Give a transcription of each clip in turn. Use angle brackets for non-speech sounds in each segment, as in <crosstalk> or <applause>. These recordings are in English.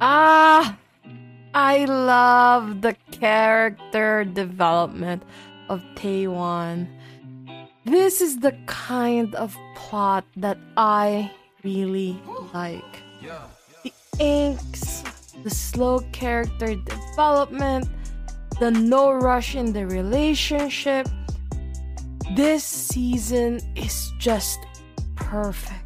Ah, I love the character development of Taewon. This is the kind of plot that I really like. The inks, the slow character development, the no rush in the relationship. This season is just perfect.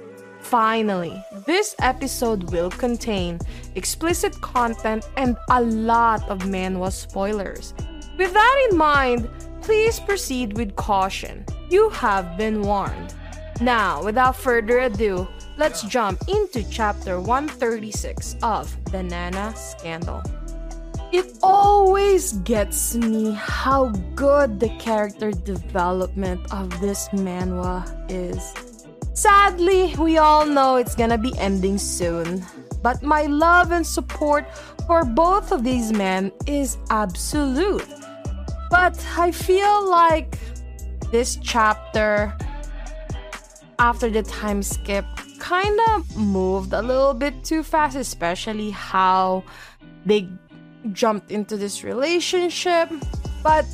Finally, this episode will contain explicit content and a lot of manhwa spoilers. With that in mind, please proceed with caution. You have been warned. Now, without further ado, let's jump into chapter 136 of Banana Scandal. It always gets me how good the character development of this manhwa is. Sadly, we all know it's gonna be ending soon. But my love and support for both of these men is absolute. But I feel like this chapter, after the time skip, kind of moved a little bit too fast, especially how they jumped into this relationship. But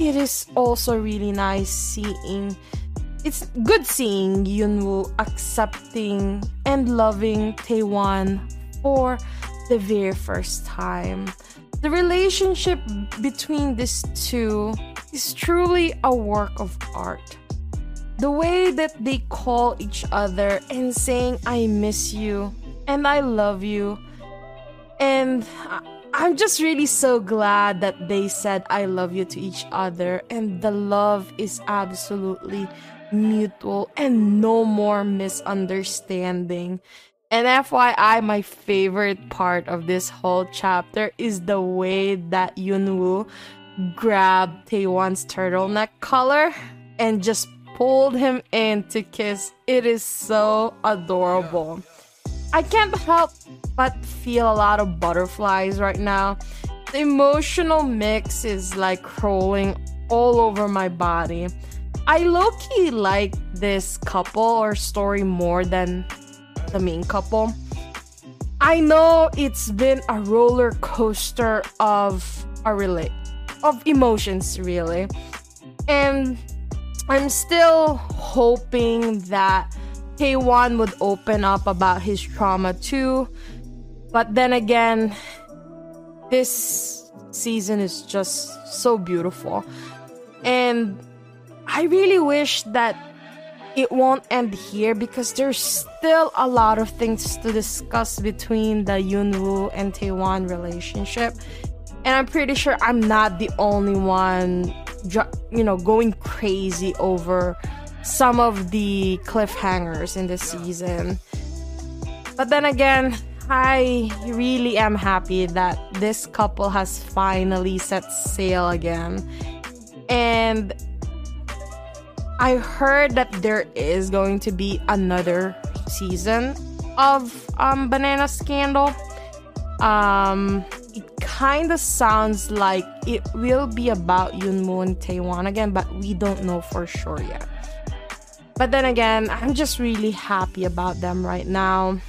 it is also really nice seeing it's good seeing Yunwoo accepting and loving Taewon for the very first time. The relationship between these two is truly a work of art. The way that they call each other and saying, I miss you and I love you. And I'm just really so glad that they said, I love you to each other. And the love is absolutely mutual and no more misunderstanding. And FYI, my favorite part of this whole chapter is the way that Yunwoo grabbed Taewon's turtleneck collar and just pulled him in to kiss. It is so adorable. I can't help but feel a lot of butterflies right now. The emotional mix is like crawling all over my body. I low key like this couple or story more than the main couple. I know it's been a roller coaster of a relate of emotions really. And I'm still hoping that Taewon would open up about his trauma too. But then again, this season is just so beautiful. And I really wish that it won't end here because there's still a lot of things to discuss between the Yunwoo and Taewon relationship. And I'm pretty sure I'm not the only one, you know, going crazy over some of the cliffhangers in this season. But then again, I really am happy that this couple has finally set sail again. And I heard that there is going to be another season of um, Banana Scandal. Um, it kind of sounds like it will be about Yunwoo and Taewon again, but we don't know for sure yet. But then again, I'm just really happy about them right now.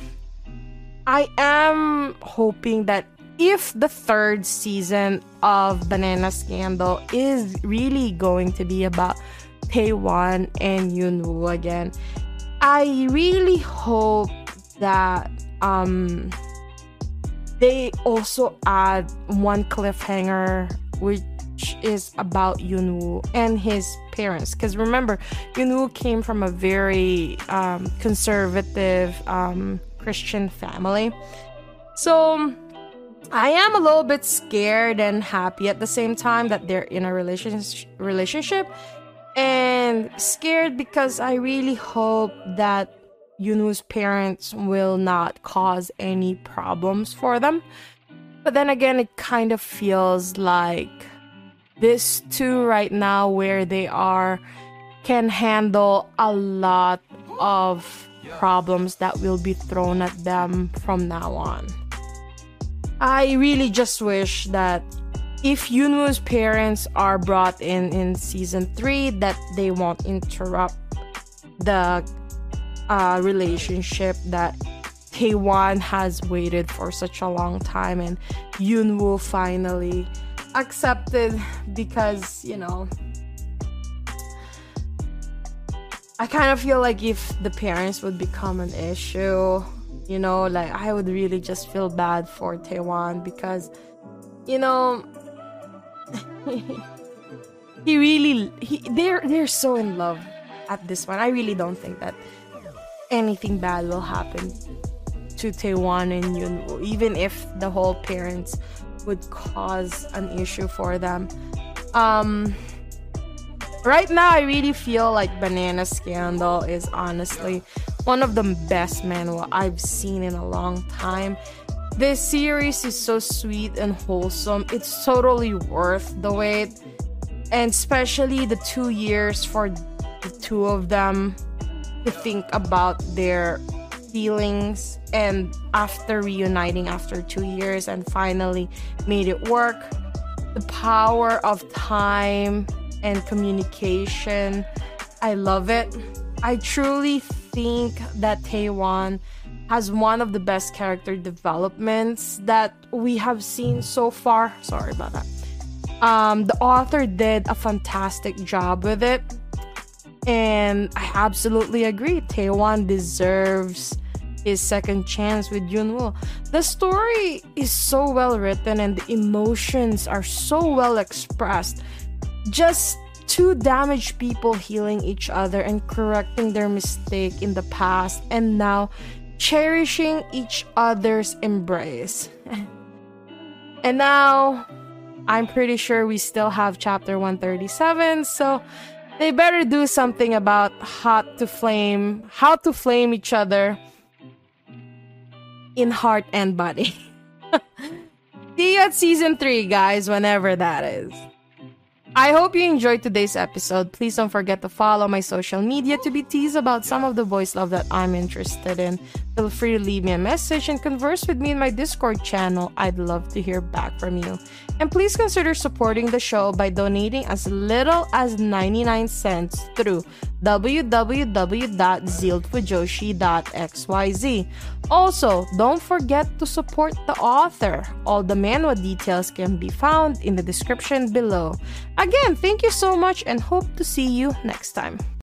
I am hoping that if the third season of Banana Scandal is really going to be about Taewon and Yunwoo again. I really hope that um they also add one cliffhanger which is about Yunwoo and his parents. Because remember Yunwoo came from a very um, conservative um, Christian family. So I am a little bit scared and happy at the same time that they're in a relationship relationship and scared because I really hope that Yunwoo's parents will not cause any problems for them. But then again, it kind of feels like this two right now, where they are, can handle a lot of problems that will be thrown at them from now on. I really just wish that if Yunwoo's parents are brought in in season 3 that they won't interrupt the uh, relationship that Taewon has waited for such a long time and Yunwoo finally accepted because, you know, I kind of feel like if the parents would become an issue, you know, like I would really just feel bad for Taewon because, you know, <laughs> he really he, they're they're so in love at this one. I really don't think that anything bad will happen to Taewon and Yunwoo, even if the whole parents would cause an issue for them. Um, right now I really feel like Banana Scandal is honestly one of the best manhwa I've seen in a long time. This series is so sweet and wholesome. It's totally worth the wait. And especially the two years for the two of them to think about their feelings and after reuniting after two years and finally made it work. The power of time and communication. I love it. I truly think that Taewon has one of the best character developments that we have seen so far. Sorry about that. Um, the author did a fantastic job with it. And I absolutely agree. Taewon deserves his second chance with Yunwoo. The story is so well written and the emotions are so well expressed just two damaged people healing each other and correcting their mistake in the past and now cherishing each other's embrace. <laughs> and now I'm pretty sure we still have chapter 137, so they better do something about how to flame how to flame each other in heart and body. <laughs> See you at season 3, guys, whenever that is. I hope you enjoyed today's episode. Please don't forget to follow my social media to be teased about some of the voice love that I'm interested in. Feel free to leave me a message and converse with me in my Discord channel. I'd love to hear back from you. And please consider supporting the show by donating as little as 99 cents through www.zieldfujoshi.xyz. Also, don't forget to support the author. All the manual details can be found in the description below. Again, thank you so much and hope to see you next time.